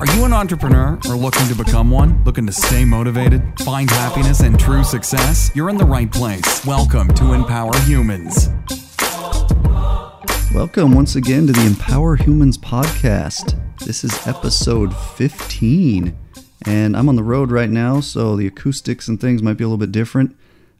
Are you an entrepreneur or looking to become one? Looking to stay motivated, find happiness and true success? You're in the right place. Welcome to Empower Humans. Welcome once again to the Empower Humans podcast. This is episode 15, and I'm on the road right now, so the acoustics and things might be a little bit different.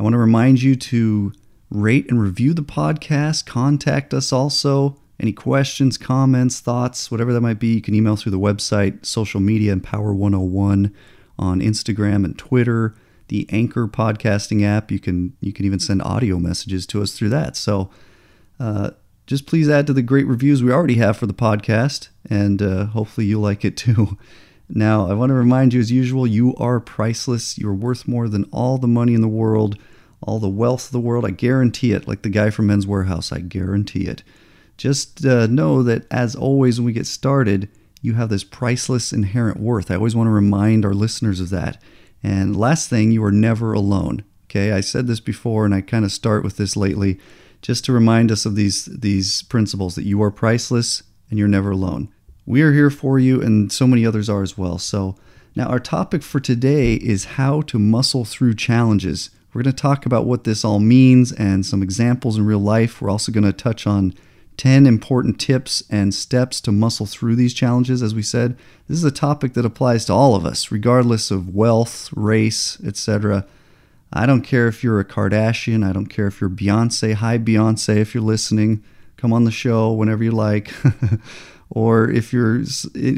I want to remind you to rate and review the podcast, contact us also. Any questions, comments, thoughts, whatever that might be, you can email through the website, social media, Empower 101 on Instagram and Twitter, the Anchor podcasting app. You can you can even send audio messages to us through that. So uh, just please add to the great reviews we already have for the podcast, and uh, hopefully you like it too. Now, I want to remind you, as usual, you are priceless. You're worth more than all the money in the world, all the wealth of the world. I guarantee it. Like the guy from Men's Wearhouse, I guarantee it. Just uh, know that, as always, when we get started, you have this priceless inherent worth. I always want to remind our listeners of that. And last thing, you are never alone. Okay, I said this before, and I kind of start with this lately, just to remind us of these these principles that you are priceless and you're never alone. We are here for you, and so many others are as well. So now our topic for today is how to muscle through challenges. We're going to talk about what this all means and some examples in real life. We're also going to touch on 10 important tips and steps to muscle through these challenges. As we said, this is a topic that applies to all of us, regardless of wealth, race, etc. I don't care if you're a Kardashian. I don't care if you're Beyonce. Hi, Beyonce, if you're listening, come on the show whenever you like. or if you're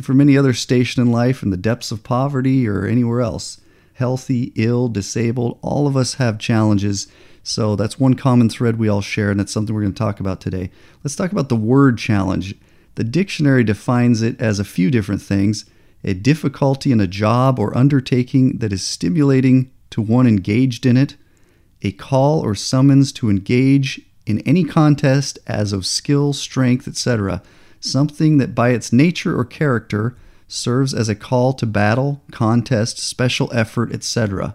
from any other station in life in the depths of poverty or anywhere else, healthy, ill, disabled, all of us have challenges so that's one common thread we all share, and that's something we're going to talk about today. Let's talk about the word challenge. The dictionary defines it as a few different things a difficulty in a job or undertaking that is stimulating to one engaged in it, a call or summons to engage in any contest as of skill, strength, etc., something that by its nature or character serves as a call to battle, contest, special effort, etc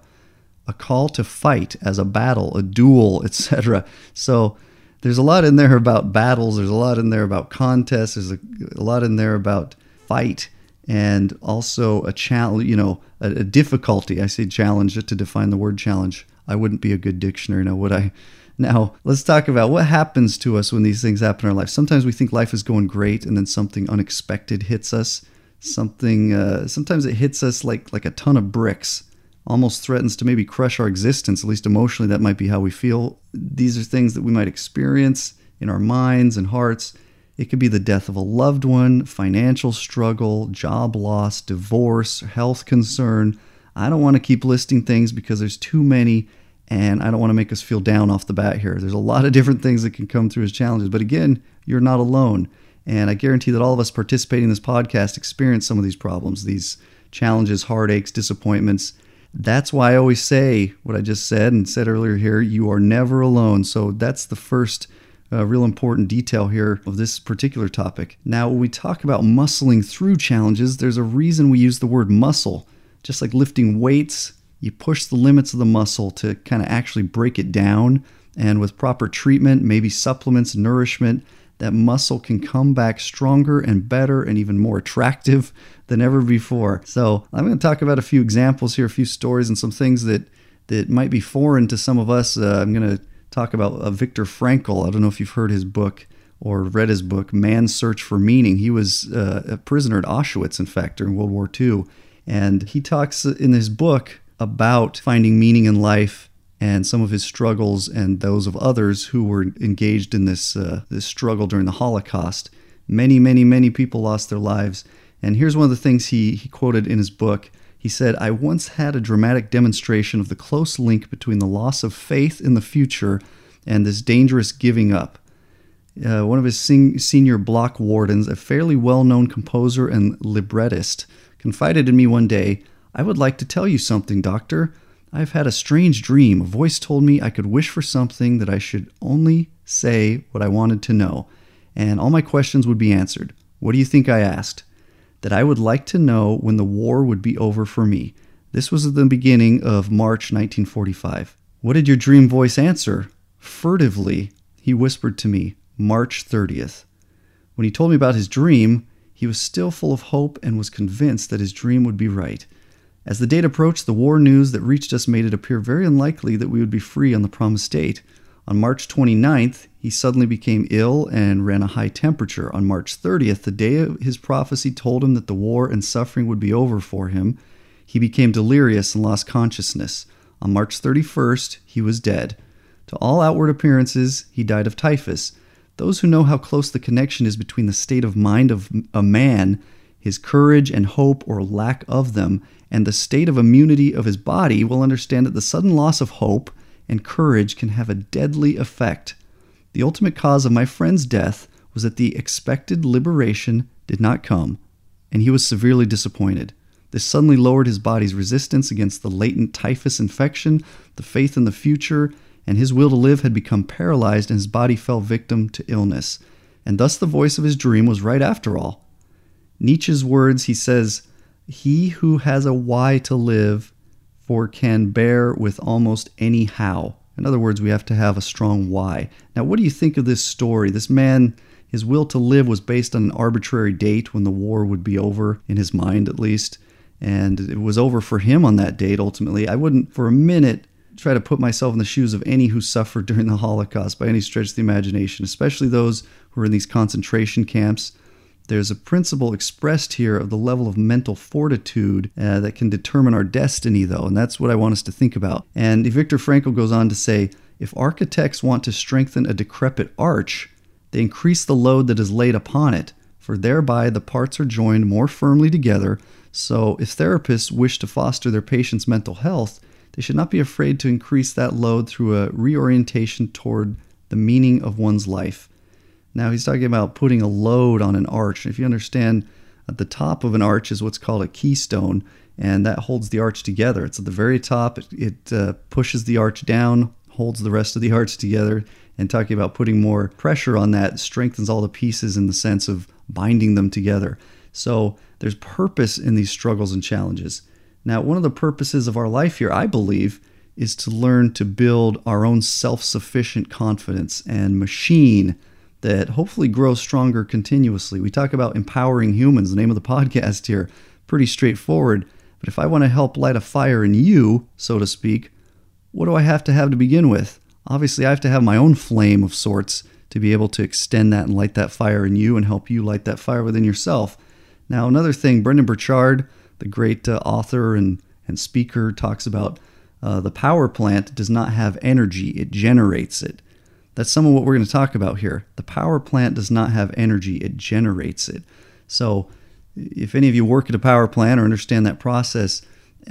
a call to fight as a battle, a duel, etc. So there's a lot in there about battles. There's a lot in there about contests. There's a, a lot in there about fight and also a challenge, you know, a, a, difficulty. I say challenge to define the word challenge. I wouldn't be a good dictionary now, would I? Now, let's talk about what happens to us when these things happen in our life. Sometimes we think life is going great and then something unexpected hits us. Something, uh, sometimes it hits us like, like a ton of bricks almost threatens to maybe crush our existence, at least emotionally, that might be how we feel. These are things that we might experience in our minds and hearts. It could be the death of a loved one, financial struggle, job loss, divorce, health concern. I don't want to keep listing things because there's too many and I don't want to make us feel down off the bat here. There's a lot of different things that can come through as challenges, but again, you're not alone. And I guarantee that all of us participating in this podcast experience some of these problems, these challenges, heartaches, disappointments. That's why I always say what I just said and said earlier here you are never alone. So that's the first uh, real important detail here of this particular topic. Now, when we talk about muscling through challenges, there's a reason we use the word muscle. Just like lifting weights, you push the limits of the muscle to kind of actually break it down. And with proper treatment, maybe supplements, nourishment, that muscle can come back stronger and better and even more attractive than ever before. So, I'm going to talk about a few examples here, a few stories, and some things that, that might be foreign to some of us. Uh, I'm going to talk about uh, Viktor Frankl. I don't know if you've heard his book or read his book, Man's Search for Meaning. He was uh, a prisoner at Auschwitz, in fact, during World War II. And he talks in his book about finding meaning in life and some of his struggles and those of others who were engaged in this uh, this struggle during the Holocaust. Many, many, many people lost their lives. And here's one of the things he, he quoted in his book. He said, I once had a dramatic demonstration of the close link between the loss of faith in the future and this dangerous giving up. Uh, one of his sing- senior block wardens, a fairly well known composer and librettist, confided in me one day I would like to tell you something, Doctor. I've had a strange dream. A voice told me I could wish for something, that I should only say what I wanted to know, and all my questions would be answered. What do you think I asked? That I would like to know when the war would be over for me. This was at the beginning of March 1945. What did your dream voice answer? Furtively, he whispered to me, March 30th. When he told me about his dream, he he was still full of hope and was convinced that his dream would be right. As the date approached, the war news that reached us made it appear very unlikely that we would be free on the promised date. On March 29th, he suddenly became ill and ran a high temperature. On March 30th, the day his prophecy told him that the war and suffering would be over for him, he became delirious and lost consciousness. On March 31st, he was dead. To all outward appearances, he died of typhus. Those who know how close the connection is between the state of mind of a man, his courage and hope or lack of them, and the state of immunity of his body will understand that the sudden loss of hope and courage can have a deadly effect. The ultimate cause of my friend's death was that the expected liberation did not come, and he was severely disappointed. This suddenly lowered his body's resistance against the latent typhus infection, the faith in the future, and his will to live had become paralyzed, and his body fell victim to illness. And thus the voice of his dream was right after all. Nietzsche's words, he says, He who has a why to live for can bear with almost any how. In other words, we have to have a strong why. Now, what do you think of this story? This man, his will to live was based on an arbitrary date when the war would be over, in his mind at least. And it was over for him on that date ultimately. I wouldn't for a minute try to put myself in the shoes of any who suffered during the Holocaust by any stretch of the imagination, especially those who were in these concentration camps. There's a principle expressed here of the level of mental fortitude uh, that can determine our destiny, though, and that's what I want us to think about. And Viktor Frankl goes on to say if architects want to strengthen a decrepit arch, they increase the load that is laid upon it, for thereby the parts are joined more firmly together. So, if therapists wish to foster their patients' mental health, they should not be afraid to increase that load through a reorientation toward the meaning of one's life. Now, he's talking about putting a load on an arch. If you understand, at the top of an arch is what's called a keystone, and that holds the arch together. It's at the very top, it, it uh, pushes the arch down, holds the rest of the arch together. And talking about putting more pressure on that strengthens all the pieces in the sense of binding them together. So there's purpose in these struggles and challenges. Now, one of the purposes of our life here, I believe, is to learn to build our own self sufficient confidence and machine that hopefully grows stronger continuously. We talk about empowering humans, the name of the podcast here, pretty straightforward. But if I want to help light a fire in you, so to speak, what do I have to have to begin with? Obviously, I have to have my own flame of sorts to be able to extend that and light that fire in you and help you light that fire within yourself. Now, another thing, Brendon Burchard, the great uh, author and, and speaker, talks about uh, the power plant does not have energy, it generates it. That's some of what we're going to talk about here. The power plant does not have energy, it generates it. So, if any of you work at a power plant or understand that process,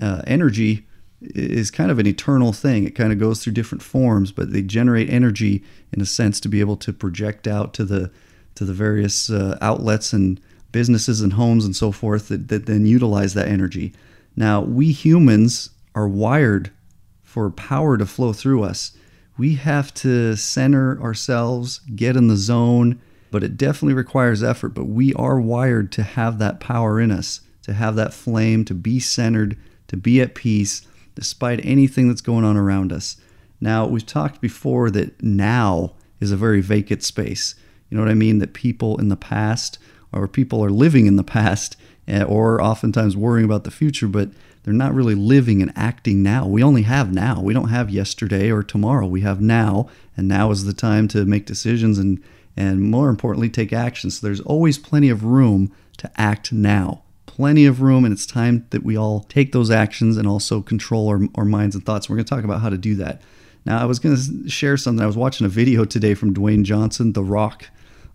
uh, energy is kind of an eternal thing. It kind of goes through different forms, but they generate energy in a sense to be able to project out to the to the various uh, outlets and businesses and homes and so forth that, that then utilize that energy. Now, we humans are wired for power to flow through us. We have to center ourselves, get in the zone, but it definitely requires effort. But we are wired to have that power in us, to have that flame, to be centered, to be at peace despite anything that's going on around us. Now, we've talked before that now is a very vacant space. You know what I mean? That people in the past, or people are living in the past, eh, or oftentimes worrying about the future, but they're not really living and acting now. We only have now. We don't have yesterday or tomorrow. We have now, and now is the time to make decisions and, and more importantly, take action. So there's always plenty of room to act now plenty of room, and it's time that we all take those actions and also control our, our minds and thoughts. We're going to talk about how to do that. Now, I was going to share something. I was watching a video today from Dwayne Johnson, The Rock,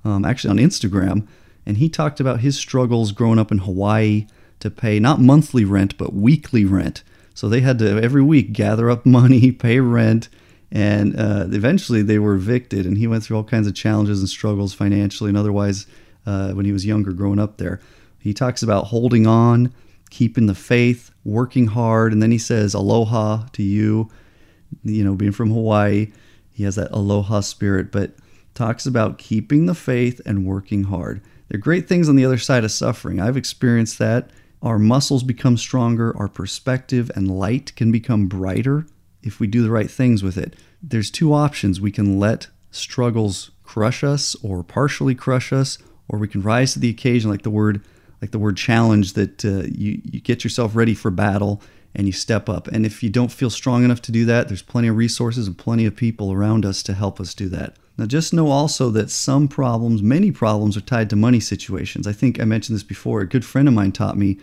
um, actually on Instagram, and he talked about his struggles growing up in Hawaii to pay not monthly rent, but weekly rent. So they had to every week gather up money, pay rent, and uh, eventually they were evicted. And he went through all kinds of challenges and struggles financially and otherwise uh, when he was younger growing up there. He talks about holding on, keeping the faith, working hard, and then he says aloha to you. You know, being from Hawaii, he has that aloha spirit, but talks about keeping the faith and working hard. There are great things on the other side of suffering. I've experienced that. Our muscles become stronger, our perspective and light can become brighter if we do the right things with it. There's two options. We can let struggles crush us or partially crush us, or we can rise to the occasion, like the word like the word challenge, that uh, you you get yourself ready for battle and you step up. And if you don't feel strong enough to do that, there's plenty of resources and plenty of people around us to help us do that. Now, just know also that some problems, many problems, are tied to money situations. I think I mentioned this before. A good friend of mine taught me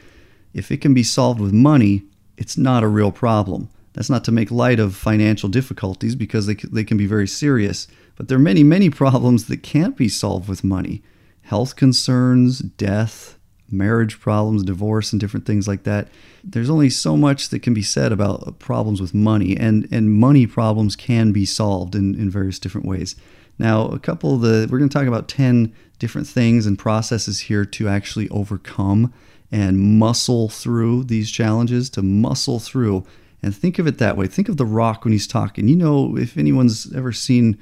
if it can be solved with money, it's not a real problem. That's not to make light of financial difficulties because they, they can be very serious. But there are many, many problems that can't be solved with money health concerns, death, marriage problems, divorce, and different things like that. There's only so much that can be said about problems with money, and, and money problems can be solved in, in various different ways. Now, a couple of the, we're going to talk about 10 different things and processes here to actually overcome and muscle through these challenges, to muscle through. And think of it that way. Think of The Rock when he's talking. You know, if anyone's ever seen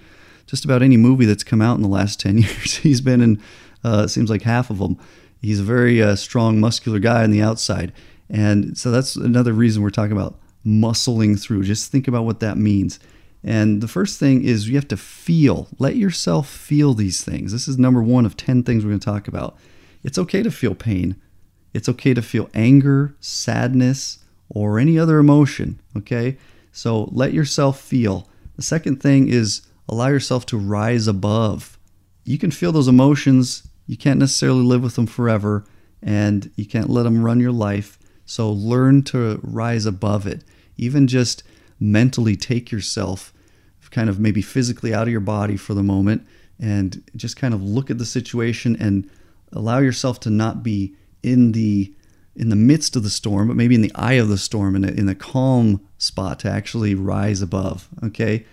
just about any movie that's come out in the last 10 years, he's been in, uh, seems like half of them. He's a very uh, strong, muscular guy on the outside. And so that's another reason we're talking about muscling through. Just think about what that means. And the first thing is you have to feel, let yourself feel these things. This is number one of 10 things we're going to talk about. It's okay to feel pain, it's okay to feel anger, sadness, or any other emotion. Okay? So let yourself feel. The second thing is allow yourself to rise above. You can feel those emotions, you can't necessarily live with them forever, and you can't let them run your life. So learn to rise above it. Even just mentally take yourself kind of maybe physically out of your body for the moment and just kind of look at the situation and allow yourself to not be in the in the midst of the storm, but maybe in the eye of the storm, in a, in a calm spot to actually rise above. Okay.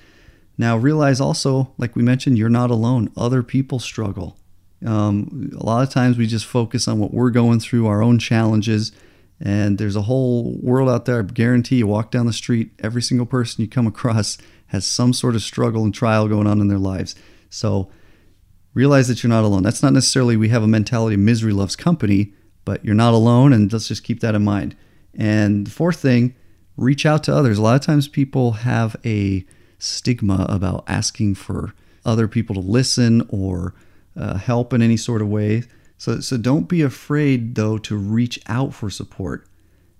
Now realize also, like we mentioned, you're not alone. Other people struggle. Um, a lot of times we just focus on what we're going through, our own challenges, and there's a whole world out there. I guarantee you walk down the street, every single person you come across has some sort of struggle and trial going on in their lives. So realize that you're not alone. That's not necessarily we have a mentality misery loves company, but you're not alone, and let's just keep that in mind. And the fourth thing, reach out to others. A lot of times people have a stigma about asking for other people to listen or uh, help in any sort of way. So, so don't be afraid, though, to reach out for support.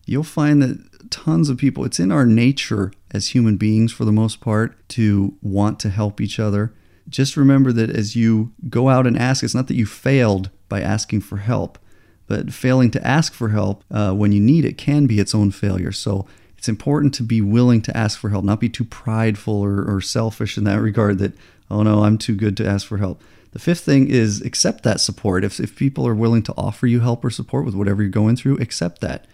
You'll find that tons of people, it's in our nature as human beings for the most part to want to help each other. Just remember that as you go out and ask, it's not that you failed by asking for help, but failing to ask for help uh, when you need it can be its own failure. So it's important to be willing to ask for help, not be too prideful or, or selfish in that regard that, oh no, I'm too good to ask for help. The fifth thing is accept that support. If, if people are willing to offer you help or support with whatever you're going through, accept that.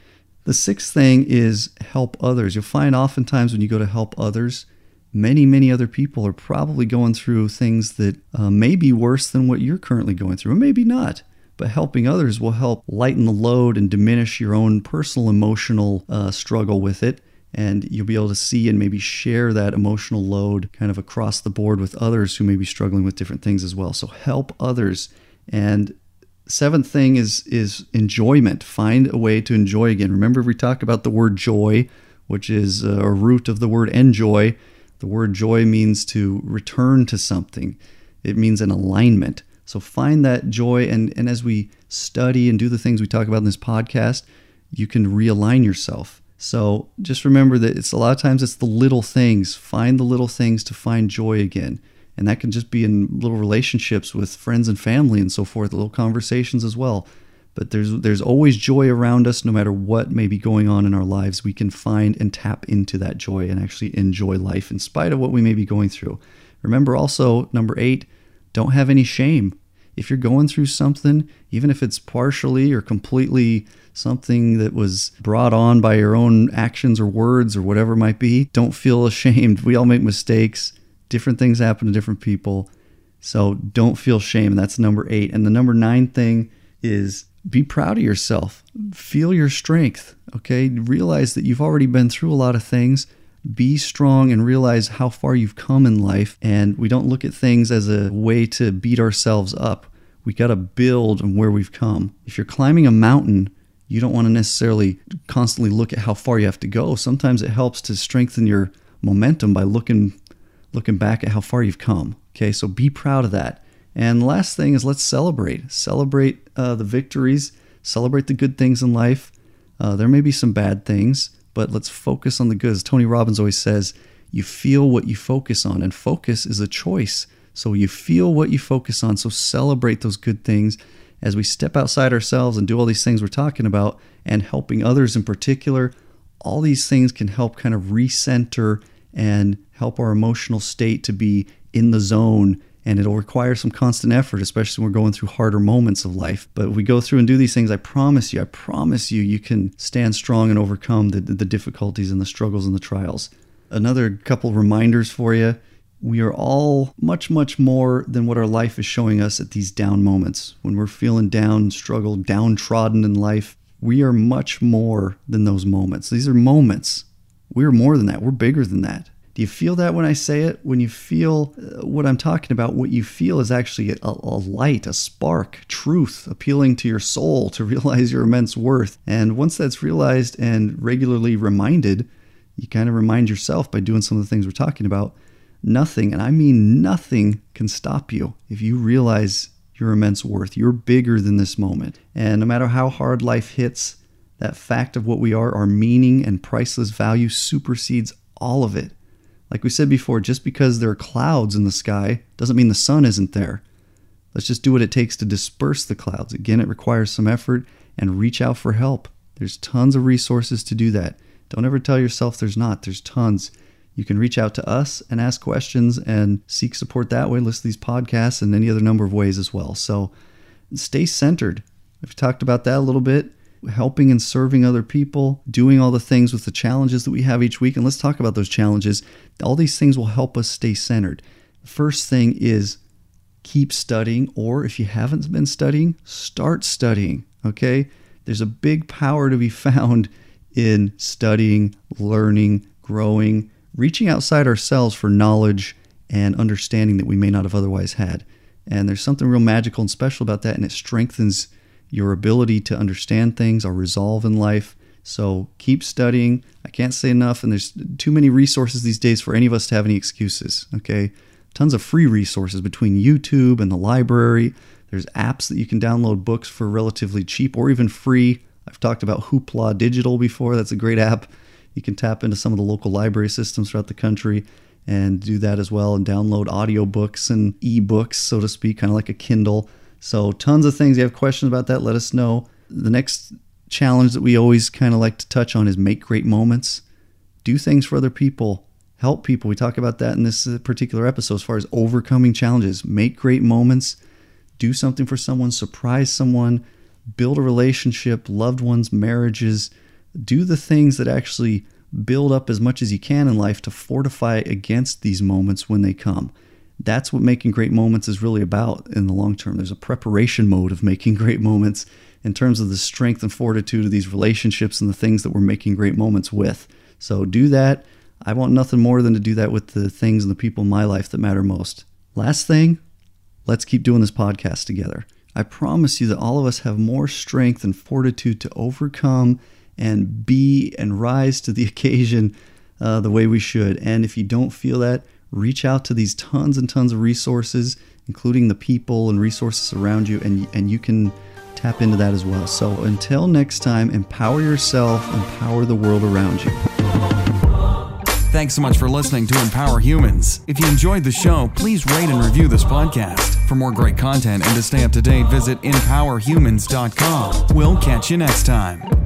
The sixth thing is help others. You'll find oftentimes when you go to help others, many, many other people are probably going through things that uh, may be worse than what you're currently going through, or maybe not. But helping others will help lighten the load and diminish your own personal emotional uh, struggle with it. And you'll be able to see and maybe share that emotional load kind of across the board with others who may be struggling with different things as well. So help others. And seventh thing is is enjoyment. Find a way to enjoy again. Remember, we talked about the word joy, which is uh, a root of the word enjoy. The word joy means to return to something. It means an alignment. So find that joy, and and as we study and do the things we talk about in this podcast, you can realign yourself. So just remember that it's a lot of times it's the little things. Find the little things to find joy again. And that can just be in little relationships with friends and family and so forth little conversations as well. But there's there's always joy around us no matter what may be going on in our lives. We can find and tap into that joy and actually enjoy life in spite of what we may be going through. Remember also number 8 don't have any shame if you're going through something even if it's partially or completely something that was brought on by your own actions or words or whatever it might be don't feel ashamed we all make mistakes different things happen to different people. So don't feel shame. That's number eight. And the number nine thing is be proud of yourself. Feel your strength. Okay. Realize that you've already been through a lot of things. Be strong and realize how far you've come in life. And we don't look at things as a way to beat ourselves up. We got to build on where we've come. If you're climbing a mountain, you don't want to necessarily constantly look at how far you have to go. Sometimes it helps to strengthen your momentum by looking looking back at how far you've come. Okay, so be proud of that And last thing is let's celebrate. Celebrate uh, the victories, celebrate the good things in life. Uh, there may be some bad things, but let's focus on the good. As Tony Robbins always says, you feel what you focus on, and focus is a choice. So you feel what you focus on. So celebrate those good things as we step outside ourselves and do all these things we're talking about and helping others in particular. All these things can help kind of recenter and help our emotional state to be in the zone and it'll require some constant effort, especially when we're going through harder moments of life. But we go through and do these things, I promise you, I promise you, you can stand strong and overcome the, the difficulties and the struggles and the trials. Another couple reminders for you. We are all much, much more than what our life is showing us at these down moments. When we're feeling down, struggled, downtrodden in life, we are much more than those moments. These are moments. We're more than that. We're bigger than that. Do you feel that when I say it? When you feel uh, what I'm talking about, what you feel is actually a, a, light, a spark, truth appealing to your soul to realize your immense worth. And once that's realized and regularly reminded, you kind of remind yourself by doing some of the things we're talking about. Nothing, and I mean nothing, can stop you if you realize your immense worth. You're bigger than this moment. And no matter how hard life hits, that fact of what we are, our meaning and priceless value supersedes all of it. Like we said before, just because there are clouds in the sky doesn't mean the sun isn't there. Let's just do what it takes to disperse the clouds. Again, it requires some effort and reach out for help. There's tons of resources to do that. Don't ever tell yourself there's not. There's tons. You can reach out to us and ask questions and seek support that way. Listen to these podcasts and any other number of ways as well. So stay centered. I've talked about that a little bit helping and serving other people, doing all the things with the challenges that we have each week. And let's talk about those challenges. All these things will help us stay centered. First thing is keep studying, or if you haven't been studying, start studying. Okay? There's a big power to be found in studying, learning, growing, reaching outside ourselves for knowledge and understanding that we may not have otherwise had. And there's something real magical and special about that, and it strengthens your ability to understand things, our resolve in life. So keep studying. I can't say enough, and there's too many resources these days for any of us to have any excuses. Okay, tons of free resources between YouTube and the library. There's apps that you can download books for relatively cheap or even free. I've talked about Hoopla Digital before. That's a great app. You can tap into some of the local library systems throughout the country and do that as well and download audiobooks and ebooks, so to speak, kind of like a Kindle. So, tons of things. If you have questions about that, let us know. The next challenge that we always kind of like to touch on is make great moments. Do things for other people. Help people. We talk about that in this uh, particular episode as far as overcoming challenges. Make great moments. Do something for someone. Surprise someone. Build a relationship, loved ones, marriages. Do the things that actually build up as much as you can in life to fortify against these moments when they come that's what making great moments is really about in the long term. There's a preparation mode of making great moments in terms of the strength and fortitude of these relationships and the things that we're making great moments with. So do that. I want nothing more than to do that with the things and the people in my life that matter most. Last thing, let's keep doing this podcast together. I promise you that all of us have more strength and fortitude to overcome and be and rise to the occasion uh, the way we should. And if you don't feel that, reach out to these tons and tons of resources, including the people and resources around you, and, and you can tap into that as well. So until next time, empower yourself, empower the world around you. Thanks so much for listening to Empower Humans. If you enjoyed the show, please rate and review this podcast. For more great content and to stay up to date, visit empowerhumans.com. We'll catch you next time.